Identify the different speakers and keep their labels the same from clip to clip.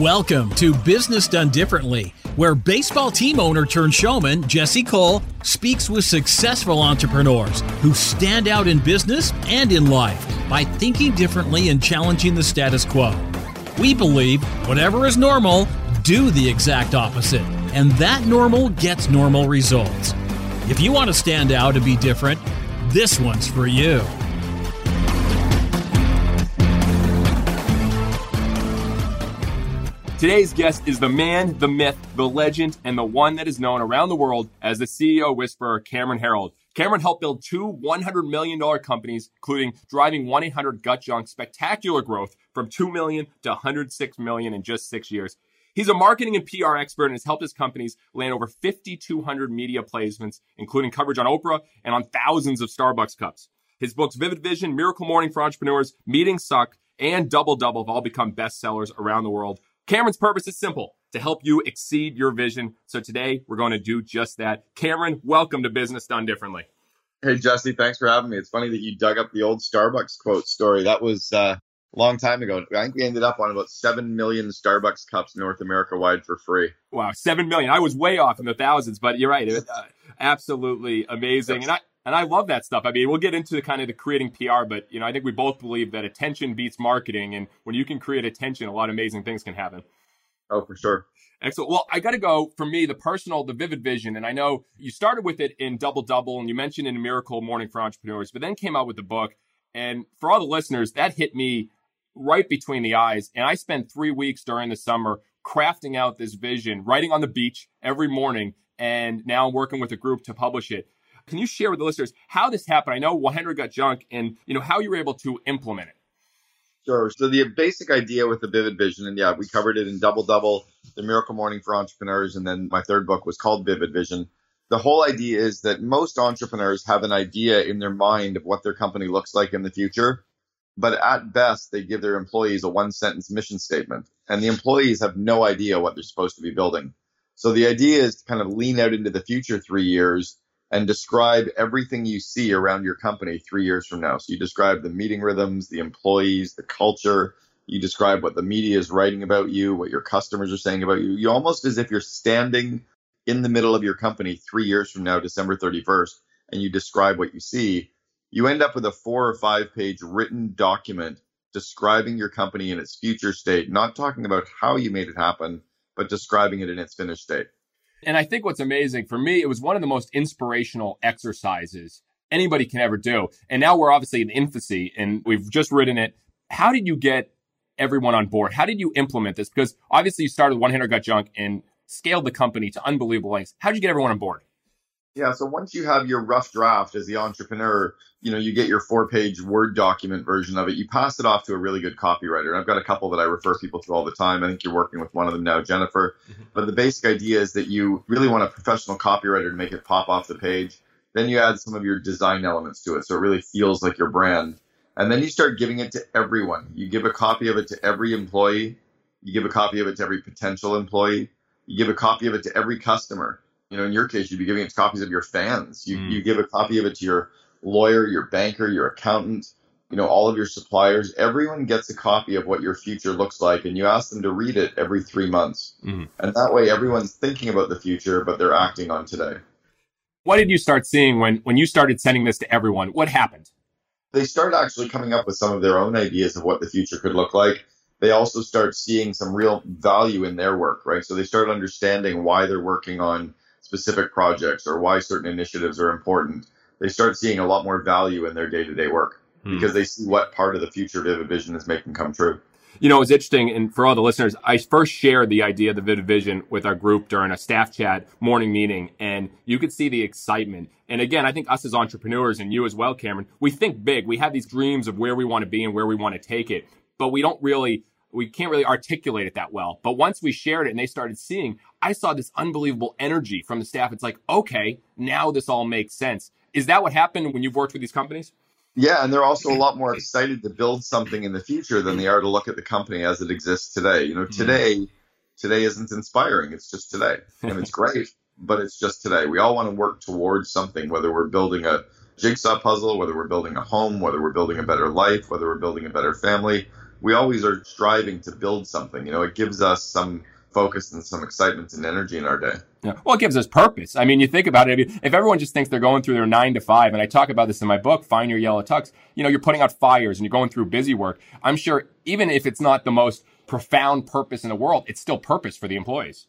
Speaker 1: Welcome to Business Done Differently, where baseball team owner turned showman Jesse Cole speaks with successful entrepreneurs who stand out in business and in life by thinking differently and challenging the status quo. We believe whatever is normal, do the exact opposite, and that normal gets normal results. If you want to stand out and be different, this one's for you.
Speaker 2: Today's guest is the man, the myth, the legend, and the one that is known around the world as the CEO whisperer, Cameron Herold. Cameron helped build two $100 million companies, including driving 1-800 Got Junk spectacular growth from 2 million to 106 million in just six years. He's a marketing and PR expert and has helped his companies land over 5,200 media placements, including coverage on Oprah and on thousands of Starbucks cups. His books Vivid Vision, Miracle Morning for Entrepreneurs, Meetings Suck, and Double Double have all become bestsellers around the world. Cameron's purpose is simple to help you exceed your vision. So today we're going to do just that. Cameron, welcome to Business Done Differently.
Speaker 3: Hey, Jesse, thanks for having me. It's funny that you dug up the old Starbucks quote story. That was uh, a long time ago. I think we ended up on about 7 million Starbucks cups North America wide for free.
Speaker 2: Wow, 7 million. I was way off in the thousands, but you're right. It, uh, absolutely amazing. And I, and I love that stuff. I mean, we'll get into kind of the creating PR, but you know, I think we both believe that attention beats marketing, and when you can create attention, a lot of amazing things can happen.
Speaker 3: Oh, for sure.
Speaker 2: Excellent. Well, I got to go for me, the personal, the vivid vision. And I know you started with it in Double Double and you mentioned in Miracle Morning for Entrepreneurs, but then came out with the book. And for all the listeners, that hit me right between the eyes. And I spent three weeks during the summer crafting out this vision, writing on the beach every morning. And now I'm working with a group to publish it. Can you share with the listeners how this happened? I know 100 got Junk and you know how you were able to implement it.
Speaker 3: Sure. So the basic idea with the Vivid Vision, and yeah, we covered it in Double Double, The Miracle Morning for Entrepreneurs, and then my third book was called Vivid Vision. The whole idea is that most entrepreneurs have an idea in their mind of what their company looks like in the future, but at best, they give their employees a one sentence mission statement, and the employees have no idea what they're supposed to be building. So the idea is to kind of lean out into the future three years and describe everything you see around your company three years from now. So you describe the meeting rhythms, the employees, the culture. You describe what the media is writing about you, what your customers are saying about you. You almost as if you're standing in the middle of your company three years from now, December 31st, and you describe what you see. You end up with a four or five page written document describing your company in its future state, not talking about how you made it happen, but describing it in its finished state.
Speaker 2: And I think what's amazing for me, it was one of the most inspirational exercises anybody can ever do. And now we're obviously in infancy and we've just written it. How did you get everyone on board? How did you implement this? Because obviously you started 100 Got Junk and scaled the company to unbelievable lengths. How did you get everyone on board?
Speaker 3: Yeah, so once you have your rough draft as the entrepreneur, you know, you get your four-page Word document version of it. You pass it off to a really good copywriter. And I've got a couple that I refer people to all the time. I think you're working with one of them now, Jennifer. Mm-hmm. But the basic idea is that you really want a professional copywriter to make it pop off the page. Then you add some of your design elements to it, so it really feels like your brand. And then you start giving it to everyone. You give a copy of it to every employee. You give a copy of it to every potential employee. You give a copy of it to every customer you know, in your case, you'd be giving it to copies of your fans. You, mm. you give a copy of it to your lawyer, your banker, your accountant, you know, all of your suppliers. Everyone gets a copy of what your future looks like, and you ask them to read it every three months. Mm. And that way, everyone's thinking about the future, but they're acting on today.
Speaker 2: What did you start seeing when, when you started sending this to everyone? What happened?
Speaker 3: They start actually coming up with some of their own ideas of what the future could look like they also start seeing some real value in their work, right? So they start understanding why they're working on specific projects or why certain initiatives are important, they start seeing a lot more value in their day to day work hmm. because they see what part of the future Vivid Vision is making come true.
Speaker 2: You know, it's interesting, and for all the listeners, I first shared the idea of the Vivid Vision with our group during a staff chat morning meeting, and you could see the excitement. And again, I think us as entrepreneurs and you as well, Cameron, we think big. We have these dreams of where we want to be and where we want to take it, but we don't really we can't really articulate it that well. But once we shared it and they started seeing, I saw this unbelievable energy from the staff. It's like, okay, now this all makes sense. Is that what happened when you've worked with these companies?
Speaker 3: Yeah, and they're also a lot more excited to build something in the future than they are to look at the company as it exists today. You know, mm-hmm. today today isn't inspiring. It's just today. And it's great, but it's just today. We all want to work towards something, whether we're building a jigsaw puzzle, whether we're building a home, whether we're building a better life, whether we're building a better family we always are striving to build something. You know, it gives us some focus and some excitement and energy in our day.
Speaker 2: Yeah. Well, it gives us purpose. I mean, you think about it. If everyone just thinks they're going through their nine to five, and I talk about this in my book, Find Your Yellow Tux, you know, you're putting out fires and you're going through busy work. I'm sure even if it's not the most profound purpose in the world, it's still purpose for the employees.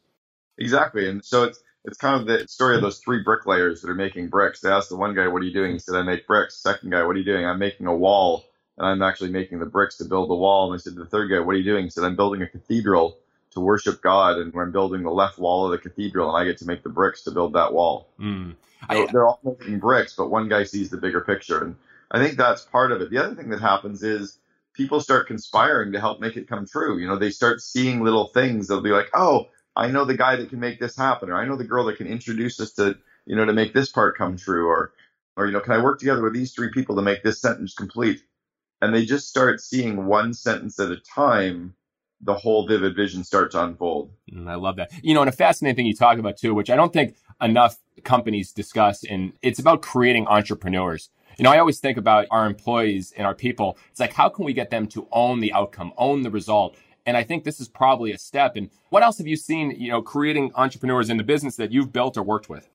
Speaker 3: Exactly. And so it's, it's kind of the story of those three bricklayers that are making bricks. They asked the one guy, what are you doing? He said, I make bricks. Second guy, what are you doing? I'm making a wall and I'm actually making the bricks to build the wall. And I said the third guy, what are you doing? He said, I'm building a cathedral to worship God, and I'm building the left wall of the cathedral, and I get to make the bricks to build that wall. Mm. I, they're all making bricks, but one guy sees the bigger picture, and I think that's part of it. The other thing that happens is people start conspiring to help make it come true. You know, they start seeing little things. They'll be like, "Oh, I know the guy that can make this happen," or "I know the girl that can introduce us to, you know, to make this part come true," or, or you know, can I work together with these three people to make this sentence complete? And they just start seeing one sentence at a time the whole vivid vision start to unfold.
Speaker 2: Mm, I love that. You know, and a fascinating thing you talk about too, which I don't think enough companies discuss, and it's about creating entrepreneurs. You know, I always think about our employees and our people. It's like, how can we get them to own the outcome, own the result? And I think this is probably a step. And what else have you seen, you know, creating entrepreneurs in the business that you've built or worked with?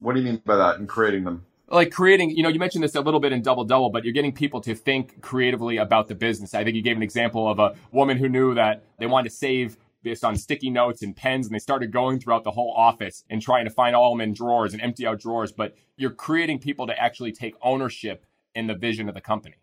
Speaker 3: What do you mean by that in creating them?
Speaker 2: Like creating, you know, you mentioned this a little bit in Double Double, but you're getting people to think creatively about the business. I think you gave an example of a woman who knew that they wanted to save based on sticky notes and pens, and they started going throughout the whole office and trying to find all them in drawers and empty out drawers. But you're creating people to actually take ownership in the vision of the company.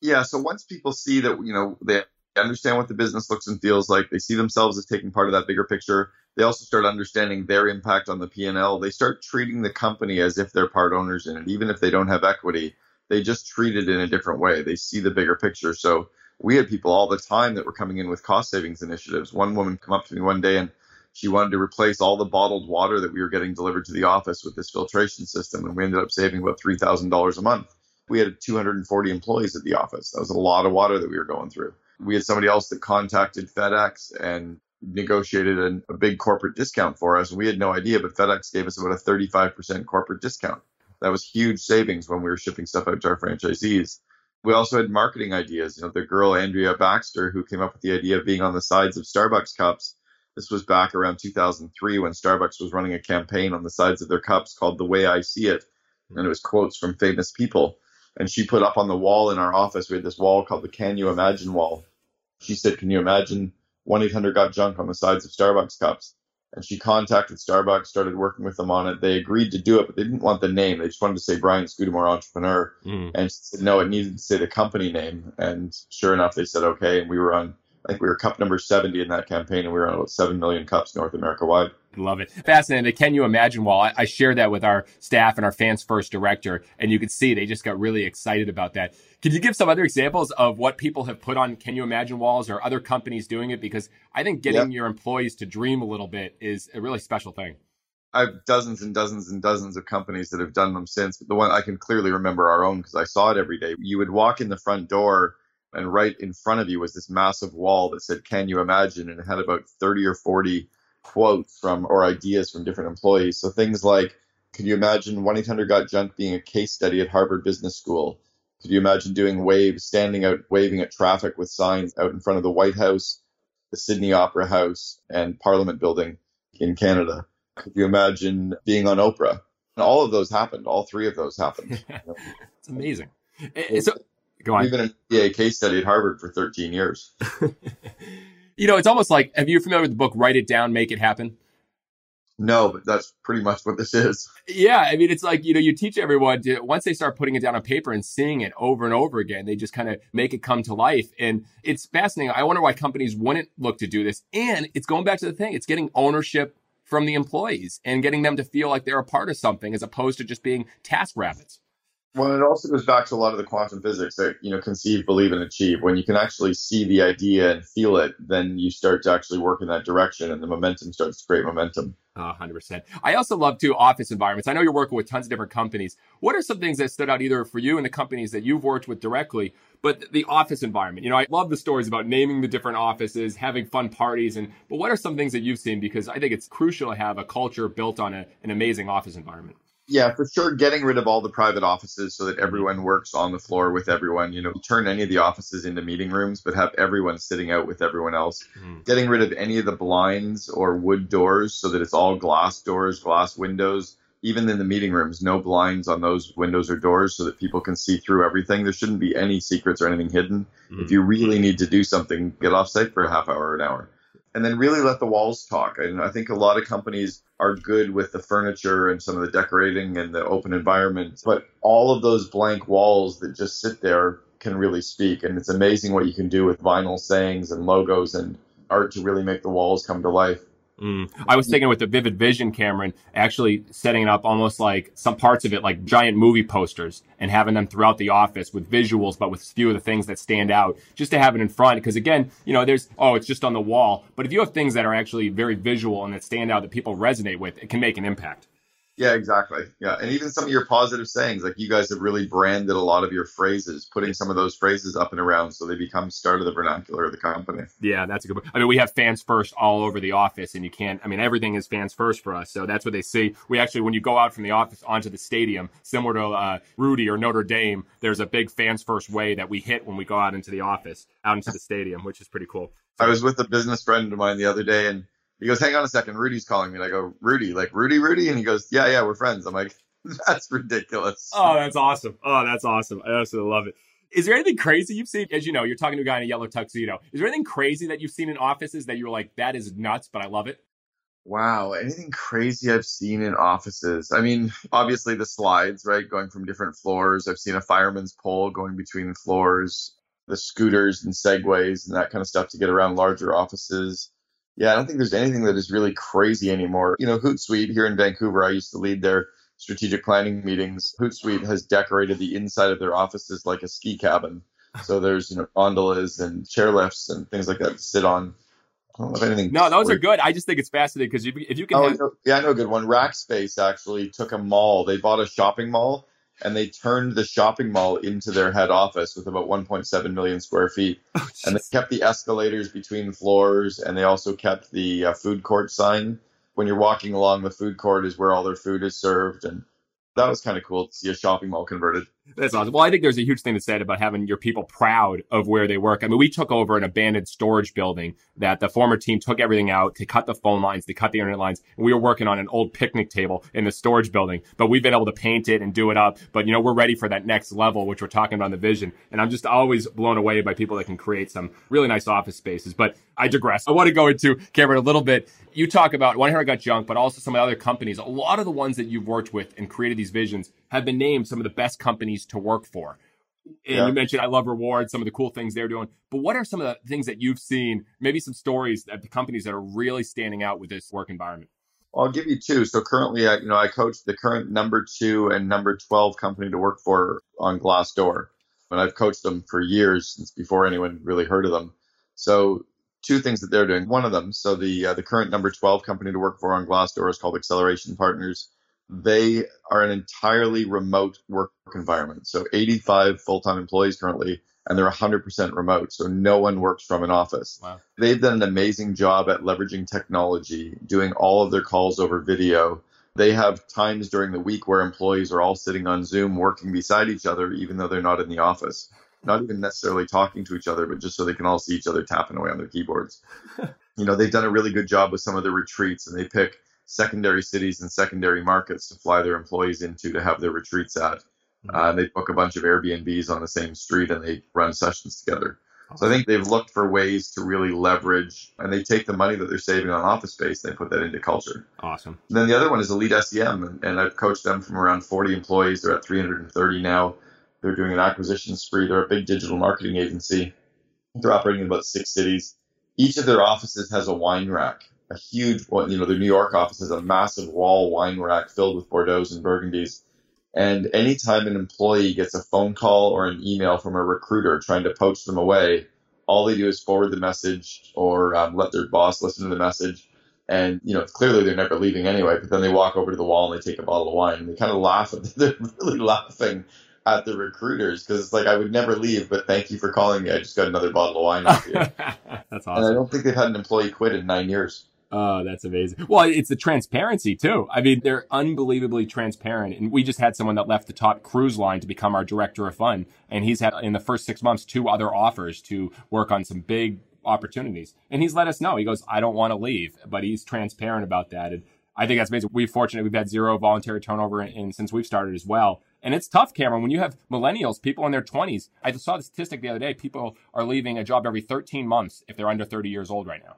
Speaker 3: Yeah. So once people see that, you know, they understand what the business looks and feels like, they see themselves as taking part of that bigger picture, they also start understanding their impact on the P&L. They start treating the company as if they're part owners in it, even if they don't have equity. They just treat it in a different way. They see the bigger picture. So we had people all the time that were coming in with cost savings initiatives. One woman come up to me one day and she wanted to replace all the bottled water that we were getting delivered to the office with this filtration system, and we ended up saving about three thousand dollars a month. We had 240 employees at the office. That was a lot of water that we were going through. We had somebody else that contacted FedEx and negotiated a, a big corporate discount for us. We had no idea, but FedEx gave us about a 35% corporate discount. That was huge savings when we were shipping stuff out to our franchisees. We also had marketing ideas. You know, the girl Andrea Baxter who came up with the idea of being on the sides of Starbucks cups. This was back around 2003 when Starbucks was running a campaign on the sides of their cups called The Way I See It. And it was quotes from famous people. And she put up on the wall in our office, we had this wall called the Can You Imagine wall. She said, Can you imagine 1 800 got junk on the sides of Starbucks cups. And she contacted Starbucks, started working with them on it. They agreed to do it, but they didn't want the name. They just wanted to say Brian Scudamore Entrepreneur. Mm. And she said, no, it needed to say the company name. And sure enough, they said, okay. And we were on I think we were cup number 70 in that campaign, and we were on about 7 million cups North America wide.
Speaker 2: Love it. Fascinating. Can you imagine? Well, I, I shared that with our staff and our fans first director, and you could see they just got really excited about that. Can you give some other examples of what people have put on Can You Imagine walls or other companies doing it? Because I think getting your employees to dream a little bit is a really special thing.
Speaker 3: I have dozens and dozens and dozens of companies that have done them since, but the one I can clearly remember our own because I saw it every day. You would walk in the front door and right in front of you was this massive wall that said can you imagine? And it had about 30 or 40 quotes from or ideas from different employees. So things like could you imagine 1-800 got junk being a case study at harvard business school? Could you imagine doing waves standing out waving at traffic with signs out in front of the white house the sydney opera house and parliament building in canada? Could you imagine being on oprah? And all of those happened. All three of those happened.
Speaker 2: It's amazing. So Go on.
Speaker 3: We've been an MBA case study at Harvard for 13 years.
Speaker 2: you know, it's almost like, have you familiar with the book Write It Down, Make It Happen?
Speaker 3: No, but that's pretty much what this is.
Speaker 2: Yeah, I mean, it's like you know, you teach everyone to once they start putting it down on paper and seeing it over and over again, they just kind of make it come to life, and it's fascinating. I wonder why companies wouldn't look to do this, and it's going back to the thing: it's getting ownership from the employees and getting them to feel like they're a part of something, as opposed to just being task rabbits.
Speaker 3: Well, it also goes back to a lot of the quantum physics that, you know, conceive, believe, and achieve. When you can actually see the idea and feel it, then you start to actually work in that direction and the momentum starts to create momentum.
Speaker 2: Uh, 100%. I also love too office environments. I know you're working with tons of different companies. What are some things that stood out either for you and the companies that you've worked with directly, but the office environment? You know, I love the stories about naming the different offices, having fun parties, and but what are some things that you've seen? Because I think it's crucial to have a culture built on a, an amazing office environment.
Speaker 3: Yeah, for sure. Getting rid of all the private offices so that everyone works on the floor with everyone. You know, turn any of the offices into meeting rooms, but have everyone sitting out with everyone else. Mm. Getting rid of any of the blinds or wood doors so that it's all glass doors, glass windows. Even in the meeting rooms, no blinds on those windows or doors so that people can see through everything. There shouldn't be any secrets or anything hidden. Mm. If you really need to do something, get off site for a half hour or an hour and then really let the walls talk. And I think a lot of companies are good with the furniture and some of the decorating and the open environment, but all of those blank walls that just sit there can really speak. And it's amazing what you can do with vinyl sayings and logos and art to really make the walls come to life.
Speaker 2: Mm. I was thinking with the Vivid Vision, Cameron, actually setting up almost like some parts of it like giant movie posters and having them throughout the office with visuals, but with a few of the things that stand out, just to have it in front. Because again, you know, there's, oh, it's just on the wall. But if you have things that are actually very visual and that stand out that people resonate with, it can make an impact.
Speaker 3: Yeah, exactly. Yeah. And even some of your positive sayings, like you guys have really branded a lot of your phrases, putting some of those phrases up and around so they become start of the vernacular of the company.
Speaker 2: Yeah, that's a good point. I mean, we have fans first all over the office, and you can't, I mean, everything is fans first for us. So that's what they see. We actually, when you go out from the office onto the stadium, similar to uh, Rudy or Notre Dame, there's a big fans first way that we hit when we go out into the office, out into the stadium, which is pretty cool.
Speaker 3: I was with a business friend of mine the other day, and he goes, hang on a second, Rudy's calling me. And I go, Rudy, like Rudy, Rudy? And he goes, yeah, yeah, we're friends. I'm like, that's ridiculous.
Speaker 2: Oh, that's awesome. Oh, that's awesome. I absolutely love it. Is there anything crazy you've seen? As you know, you're talking to a guy in a yellow tuxedo. Is there anything crazy that you've seen in offices that you're like, that is nuts, but I love it?
Speaker 3: Wow, anything crazy I've seen in offices? I mean, obviously the slides, right, going from different floors. I've seen a fireman's pole going between floors, the scooters and segways and that kind of stuff to get around larger offices. Yeah, I don't think there's anything that is really crazy anymore. You know, Hootsuite here in Vancouver, I used to lead their strategic planning meetings. Hootsuite has decorated the inside of their offices like a ski cabin. So there's, you know, gondolas and chairlifts and things like that to sit on. I don't know if anything.
Speaker 2: No, those are good. I just think it's fascinating because if, if you can.
Speaker 3: Oh,
Speaker 2: have...
Speaker 3: yeah, I know a good one. Rackspace actually took a mall. They bought a shopping mall and they turned the shopping mall into their head office with about 1.7 million square feet. Oh, and they kept the escalators between floors, and they also kept the uh, food court sign. When you're walking along the food court, is where all their food is served, and that was kind of cool to see a shopping mall converted.
Speaker 2: That's awesome. Well, I think there's a huge thing to say about having your people proud of where they work. I mean, we took over an abandoned storage building that the former team took everything out to cut the phone lines, to cut the internet lines. And we were working on an old picnic table in the storage building, but we've been able to paint it and do it up. But, you know, we're ready for that next level, which we're talking about in the vision. And I'm just always blown away by people that can create some really nice office spaces. But I digress. I want to go into Cameron a little bit. You talk about 1-800 Got Junk, but also some of the other companies. A lot of the ones that you've worked with and created these visions have been named some of the best companies to work for. And yeah. you mentioned I love rewards, some of the cool things they're doing. But what are some of the things that you've seen, maybe some stories of the companies that are really standing out with this work environment?
Speaker 3: Well, I'll give you two. So currently, I, you know, I coach the current number two and number 12 company to work for on Glassdoor. And I've coached them for years since before anyone really heard of them. So two things that they're doing. One of them, so the uh, the current number 12 company to work for on Glassdoor is called Acceleration Partners they are an entirely remote work environment. So 85 full-time employees currently, and they're 100% remote. So no one works from an office. Wow. They've done an amazing job at leveraging technology, doing all of their calls over video. They have times during the week where employees are all sitting on Zoom working beside each other, even though they're not in the office. Not even necessarily talking to each other, but just so they can all see each other tapping away on their keyboards. you know, they've done a really good job with some of the retreats and they pick secondary cities and secondary markets to fly their employees into to have their retreats at. Mm-hmm. Uh, they book a bunch of Airbnbs on the same street and they run sessions together. So I think they've looked for ways to really leverage, and they take the money that they're saving on office space, they put that into culture.
Speaker 2: Awesome.
Speaker 3: And then the other one is Elite SEM, and, and I've coached them from around 40 employees. They're at 330 now. They're doing an acquisition spree. They're a big digital marketing agency. They're operating in about six cities. Each of their offices has a wine rack, a huge one. You know, the New York office has a massive wall wine rack filled with Bordeaux's and Burgundies. And anytime an employee gets a phone call or an email from a recruiter trying to poach them away, all they do is forward the message or um, let their boss listen to the message. And, you know, clearly they're never leaving anyway, but then they walk over to the wall and they take a bottle of wine and they kind of laugh. At, they're really laughing at the recruiters because it's like I would never leave, but thank you for calling me. I just got another bottle of wine off you.
Speaker 2: That's awesome.
Speaker 3: And I don't think they've had an employee quit in nine years.
Speaker 2: Oh, that's amazing. Well, it's the transparency too. I mean, they're unbelievably transparent. And we just had someone that left the top cruise line to become our director of fun. And he's had in the first six months two other offers to work on some big opportunities. And he's let us know. He goes, I don't want to leave, but he's transparent about that. And I think that's amazing. We're fortunate we've had zero voluntary turnover in, in, since we've started as well. And it's tough, Cameron, when you have millennials, people in their 20s. I saw the statistic the other day. People are leaving a job every 13 months if they're under 30 years old right now.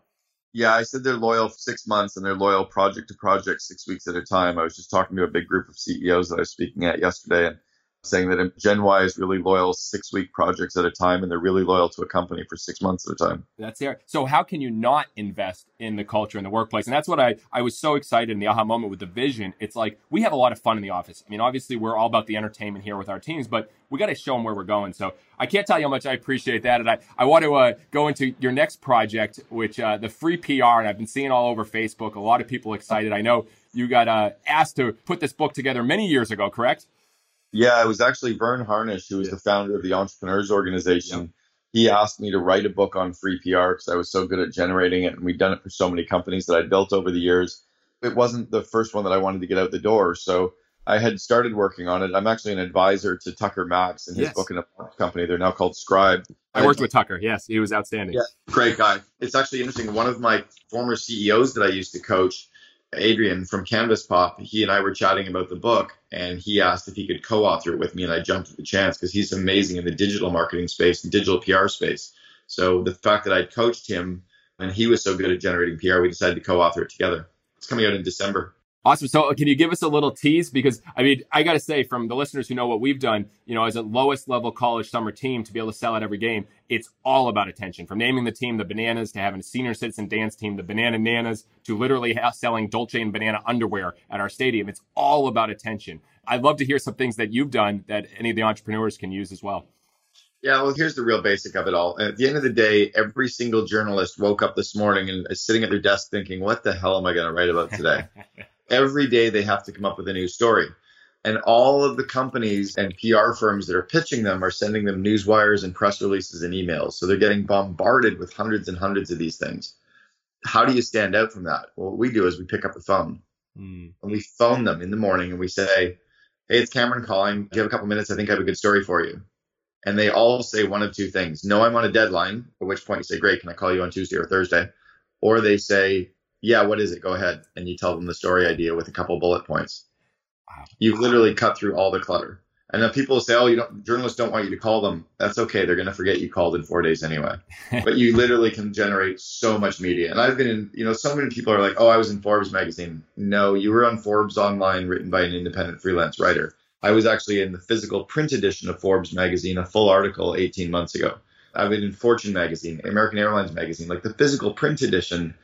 Speaker 3: Yeah, I said they're loyal six months and they're loyal project to project six weeks at a time. I was just talking to a big group of CEOs that I was speaking at yesterday, and saying that Gen Y is really loyal six week projects at a time and they're really loyal to a company for six months at a time.
Speaker 2: That's there. So how can you not invest in the culture in the workplace? And that's what I, I was so excited in the aha moment with the vision. It's like we have a lot of fun in the office. I mean, obviously we're all about the entertainment here with our teams, but we got to show them where we're going. So I can't tell you how much I appreciate that. And I, I want to uh, go into your next project, which uh, the free PR, and I've been seeing all over Facebook, a lot of people excited. I know you got uh, asked to put this book together many years ago, correct?
Speaker 3: Yeah, it was actually Verne Harnish, who was yeah. the founder of the Entrepreneurs Organization. Yeah. He asked me to write a book on free PR because I was so good at generating it. And we'd done it for so many companies that I'd built over the years. It wasn't the first one that I wanted to get out the door. So I had started working on it. I'm actually an advisor to Tucker Max and his yes. book and a company. They're now called Scribe.
Speaker 2: I worked with Tucker. Yes, he was outstanding.
Speaker 3: Yeah, great guy. It's actually interesting. One of my former CEOs that I used to coach, Adrian from CanvasPop, he and I were chatting about the book, and he asked if he could co-author it with me, and I jumped at the chance because he's amazing in the digital marketing space and digital PR space. So the fact that I'd coached him and he was so good at generating PR, we decided to co-author it together. It's coming out in December.
Speaker 2: Awesome. So, uh, can you give us a little tease? Because I mean, I got to say, from the listeners who know what we've done, you know, as a lowest level college summer team to be able to sell out every game, it's all about attention. From naming the team the Bananas to having a senior citizen dance team, the Banana Nanas, to literally selling Dolce and Banana underwear at our stadium. It's all about attention. I'd love to hear some things that you've done that any of the entrepreneurs can use as well.
Speaker 3: Yeah, well, here's the real basic of it all. At the end of the day, every single journalist woke up this morning and is sitting at their desk thinking, what the hell am I going to write about today? every day they have to come up with a new story. And all of the companies and PR firms that are pitching them are sending them news wires and press releases and emails. So they're getting bombarded with hundreds and hundreds of these things. How do you stand out from that? Well, what we do is we pick up the phone mm. and we phone them in the morning and we say, Hey, it's Cameron calling. Do you have a couple minutes? I think I have a good story for you. And they all say one of two things. No, I'm on a deadline, at which point you say, Great, can I call you on Tuesday or Thursday? Or they say, yeah, what is it? Go ahead. And you tell them the story idea with a couple bullet points. Wow. You've literally cut through all the clutter. And then people say, oh, you don't, journalists don't want you to call them. That's okay. They're going to forget you called in four days anyway. but you literally can generate so much media. And I've been in, you know, so many people are like, oh, I was in Forbes magazine. No, you were on Forbes online written by an independent freelance writer. I was actually in the physical print edition of Forbes magazine, a full article 18 months ago. I've been in Fortune magazine, American Airlines magazine, like the physical print edition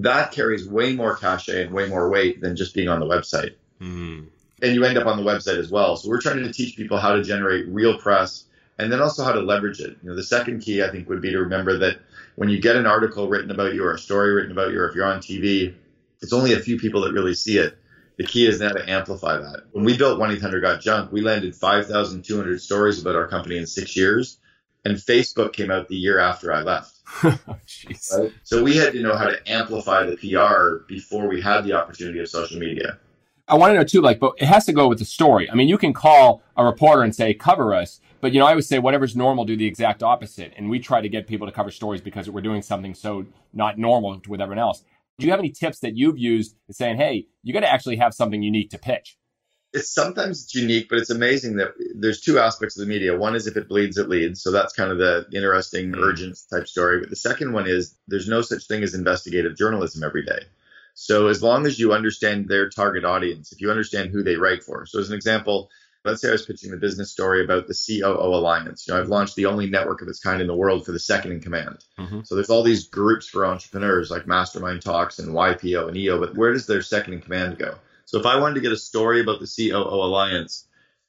Speaker 3: that carries way more cachet and way more weight than just being on the website. Mm. And you end up on the website as well. So we're trying to teach people how to generate real press and then also how to leverage it. You know, the second key I think would be to remember that when you get an article written about you or a story written about you, or if you're on TV, it's only a few people that really see it. The key is now to amplify that. When we built 1 800 Got Junk, we landed 5,200 stories about our company in six years. And Facebook came out the year after I left. right? So we had to know how to amplify the PR before we had the opportunity of social media.
Speaker 2: I want to know too, like, but it has to go with the story. I mean, you can call a reporter and say, cover us, but you know, I would say whatever's normal, do the exact opposite. And we try to get people to cover stories because we're doing something so not normal with everyone else. Do you have any tips that you've used in saying, hey, you got to actually have something unique to pitch?
Speaker 3: It's sometimes it's unique, but it's amazing that there's two aspects of the media. One is if it bleeds, it leads. So that's kind of the interesting, mm. urgent type story. But the second one is there's no such thing as investigative journalism every day. So as long as you understand their target audience, if you understand who they write for. So as an example, let's say I was pitching the business story about the COO Alliance. You know, I've launched the only network of its kind in the world for the second in command. Mm-hmm. So there's all these groups for entrepreneurs like Mastermind Talks and YPO and EO, but where does their second in command go? So if I wanted to get a story about the COO Alliance,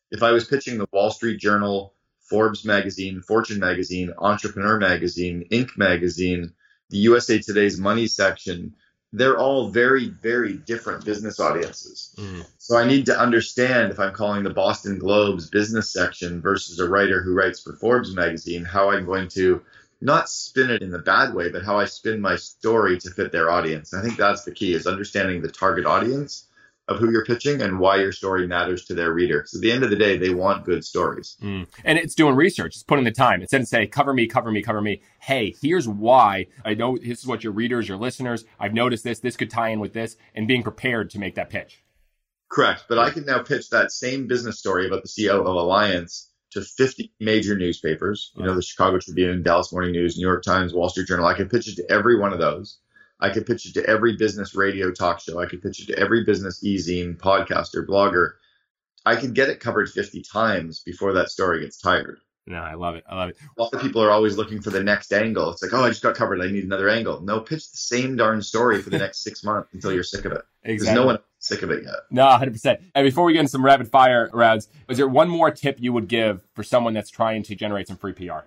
Speaker 3: if I was pitching the Wall Street Journal, Forbes magazine, Fortune magazine, Entrepreneur magazine, Inc magazine, the USA Today's money section, they're all very, very different business audiences. Mm. So I need to understand if I'm calling the Boston Globe's business section versus a writer who writes for Forbes magazine, how I'm going to not spin it in the bad way, but how I spin my story to fit their audience. I think that's the key is understanding the target audience of who you're pitching and why your story matters to their reader. So at the end of the day, they want good stories.
Speaker 2: Mm. And it's doing research. It's putting the time. Instead of say, cover me, cover me, cover me. Hey, here's why. I know this is what your readers, your listeners, I've noticed this. This could tie in with this and being prepared to make that pitch.
Speaker 3: Correct. But I can now pitch that same business story about the CEO of Alliance to 50 major newspapers, you know, the Chicago Tribune, Dallas Morning News, New York Times, Wall Street Journal. I can pitch it to every one of those. I could pitch it to every business radio talk show. I could pitch it to every business e-zine, podcaster, blogger. I could get it covered 50 times before that story gets tired.
Speaker 2: No, I love it. I love it.
Speaker 3: A lot of people are always looking for the next angle. It's like, oh, I just got covered. I need another angle. No, pitch the same darn story for the next six months until you're sick of it. Exactly. No one sick of it yet.
Speaker 2: No, 100%. And before we get into some rapid fire rounds, is there one more tip you would give for someone that's trying to generate some free PR?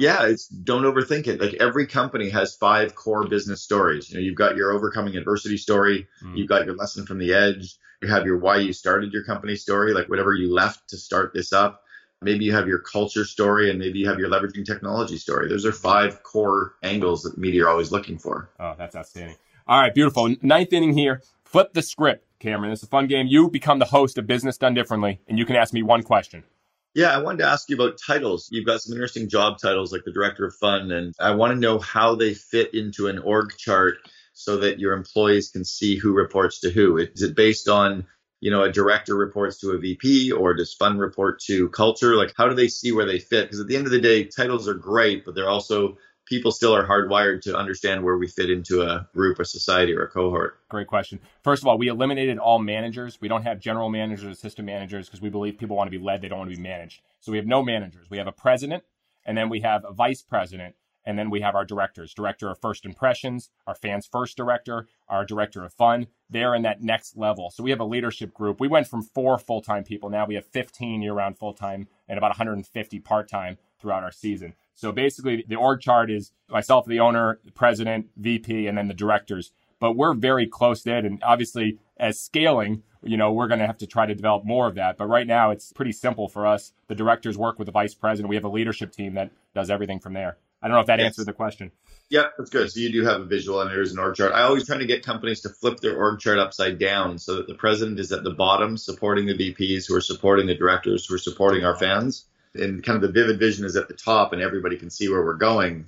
Speaker 3: Yeah, it's don't overthink it. Like every company has five core business stories. You know, you've got your overcoming adversity story, mm. you've got your lesson from the edge, you have your why you started your company story, like whatever you left to start this up Maybe you have your culture story and maybe you have your leveraging technology story. Those are five core angles that media are always looking for.
Speaker 2: Oh, that's outstanding. All right, beautiful. Ninth inning here. Flip the script, Cameron. It's a fun game. You become the host of Business Done Differently, and you can ask me one question.
Speaker 3: Yeah, I wanted to ask you about titles. You've got some interesting job titles like the director of fun, and I want to know how they fit into an org chart so that your employees can see who reports to who. Is it based on you know, a director reports to a VP or does fun report to culture? Like, how do they see where they fit? Because at the end of the day, titles are great, but they're also people still are hardwired to understand where we fit into a group, a society, or a cohort?
Speaker 2: Great question. First of all, we eliminated all managers. We don't have general managers, assistant managers, because we believe people want to be led, they don't want to be managed. So we have no managers. We have a president, and then we have a vice president, and then we have our directors, director of first impressions, our fans first director, our director of fun. They're in that next level. So we have a leadership group. We went from four full time people. Now we have 15 year round full time and about 150 part time throughout our season. So basically, the org chart is myself, the owner, the president, VP, and then the directors. But we're very close knit. And obviously, as scaling, you know, we're going to have to try to develop more of that. But right now, it's pretty simple for us. The directors work with the vice president. We have a leadership team that does everything from there. I don't know if that yes. answered the question.
Speaker 3: Yeah, that's good. So you do have a visual and there's an org chart. I always try to get companies to flip their org chart upside down so that the president is at the bottom supporting the VPs who are supporting the directors who are supporting our fans. And kind of the vivid vision is at the top and everybody can see where we're going.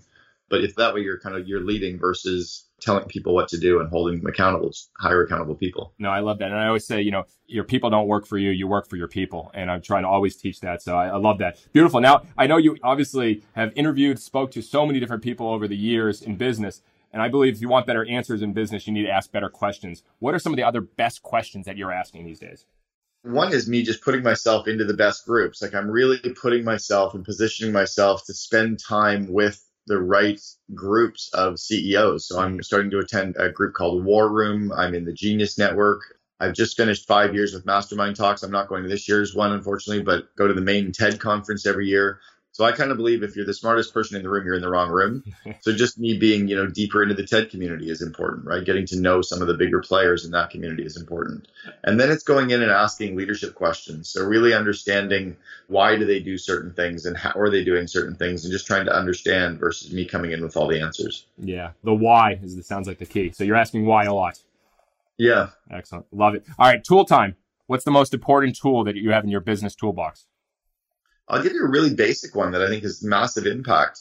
Speaker 3: But if that way you're kind of you're leading versus telling people what to do and holding them accountable, hire accountable people.
Speaker 2: No, I love that. And I always say, you know, your people don't work for you, you work for your people. And I'm trying to always teach that. So I, I love that. Beautiful. Now, I know you obviously have interviewed, spoke to so many different people over the years in business. And I believe if you want better answers in business, you need to ask better questions. What are some of the other best questions that you're asking these days?
Speaker 3: One is me just putting myself into the best groups. Like I'm really putting myself and positioning myself to spend time with the right groups of CEOs. So I'm starting to attend a group called War Room. I'm in the Genius Network. I've just finished five years with Mastermind Talks. I'm not going to this year's one, unfortunately, but go to the main TED conference every year. So I kind of believe if you're the smartest person in the room, you're in the wrong room. so just me being, you know, deeper into the TED community is important, right? Getting to know some of the bigger players in that community is important. And then it's going in and asking leadership questions. So really understanding why do they do certain things and how are they doing certain things and just trying to understand versus me coming in with all the answers.
Speaker 2: Yeah. The why is the sounds like the key. So you're asking why a lot.
Speaker 3: Yeah.
Speaker 2: Excellent. Love it. All right, tool time. What's the most important tool that you have in your business toolbox?
Speaker 3: I'll give you a really basic one that I think has massive impact.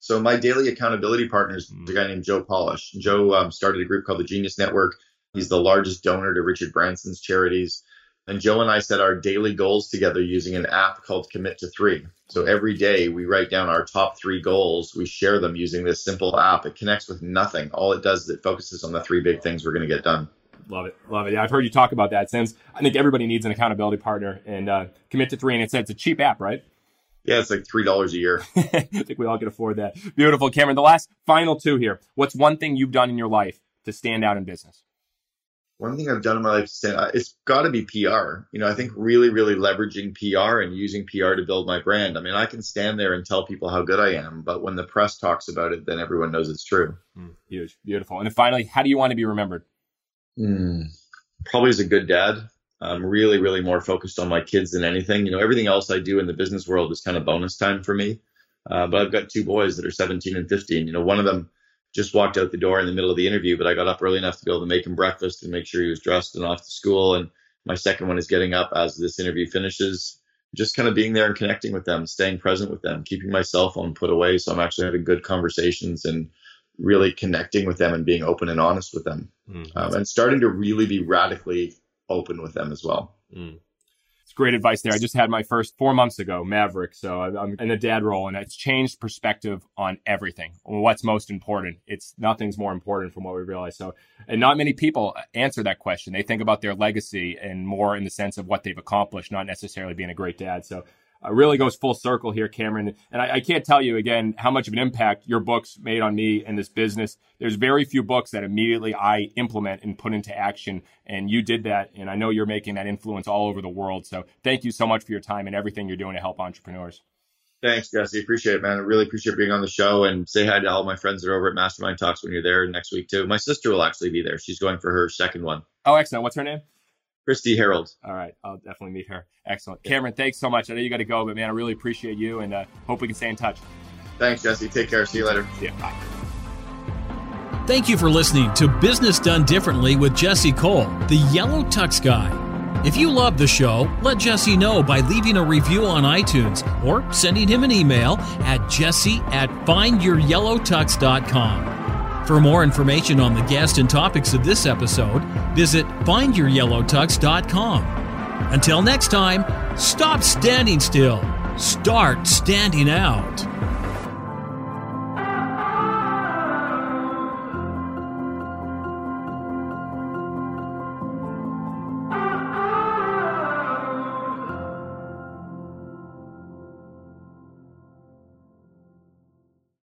Speaker 3: So my daily accountability partner is a guy named Joe Polish. Joe um, started a group called the Genius Network. He's the largest donor to Richard Branson's charities. And Joe and I set our daily goals together using an app called Commit to Three. So every day we write down our top three goals. We share them using this simple app. It connects with nothing. All it does is it focuses on the three big things we're going to get done.
Speaker 2: Love it. Love it. Yeah, I've heard you talk about that since I think everybody needs an accountability partner and uh, commit to three. And it's, it's a cheap app, right?
Speaker 3: Yeah, it's like three dollars a year.
Speaker 2: I think we all can afford that. Beautiful, Cameron. The last final two here. What's one thing you've done in your life to stand out in business?
Speaker 3: One thing I've done in my life to stand out, it's got to be PR. You know, I think really, really leveraging PR and using PR to build my brand. I mean, I can stand there and tell people how good I am, but when the press talks about it, then everyone knows it's true.
Speaker 2: Mm, huge, beautiful. And then finally, how do you want to be remembered?
Speaker 3: Mm, probably as a good dad. I'm really, really more focused on my kids than anything. You know, everything else I do in the business world is kind of bonus time for me. Uh, but I've got two boys that are 17 and 15. You know, one of them just walked out the door in the middle of the interview, but I got up early enough to be able to make him breakfast and make sure he was dressed and off to school. And my second one is getting up as this interview finishes, just kind of being there and connecting with them, staying present with them, keeping my cell phone put away. So I'm actually having good conversations and really connecting with them and being open and honest with them mm, um, and starting to really be radically open with them as well. Mm.
Speaker 2: It's great advice there. I just had my first four months ago, Maverick. So I'm in a dad role and it's changed perspective on everything. What's most important? It's nothing's more important from what we realize. So, and not many people answer that question. They think about their legacy and more in the sense of what they've accomplished, not necessarily being a great dad. So uh, really goes full circle here, Cameron. And I, I, can't tell you again how much of an impact your books made on me and this business. There's very few books that immediately I implement and put into action. And you did that. And I know you're making that influence all over the world. So thank you so much for your time and everything you're doing to help entrepreneurs.
Speaker 3: Thanks, Jesse. Appreciate it, man. I really appreciate being on the show and say hi to all my friends that are over at Mastermind Talks when you're there next week, too. My sister will actually be there. She's going for her second one.
Speaker 2: Oh, excellent. What's her name?
Speaker 3: Christy Herold.
Speaker 2: All right, I'll definitely meet her. Excellent, Cameron. Thanks so much. I know you got to go, but man, I really appreciate you, and uh, hope we can stay in touch.
Speaker 3: Thanks, Jesse. Take care. See you later.
Speaker 2: Yeah. Bye.
Speaker 1: Thank you for listening to Business Done Differently with Jesse Cole, the Yellow Tux Guy. If you love the show, let Jesse know by leaving a review on iTunes or sending him an email at jesse at findyouryellowtux.com. For more information on the guest and topics of this episode, visit findyouryellowtux.com. Until next time, stop standing still, start standing out.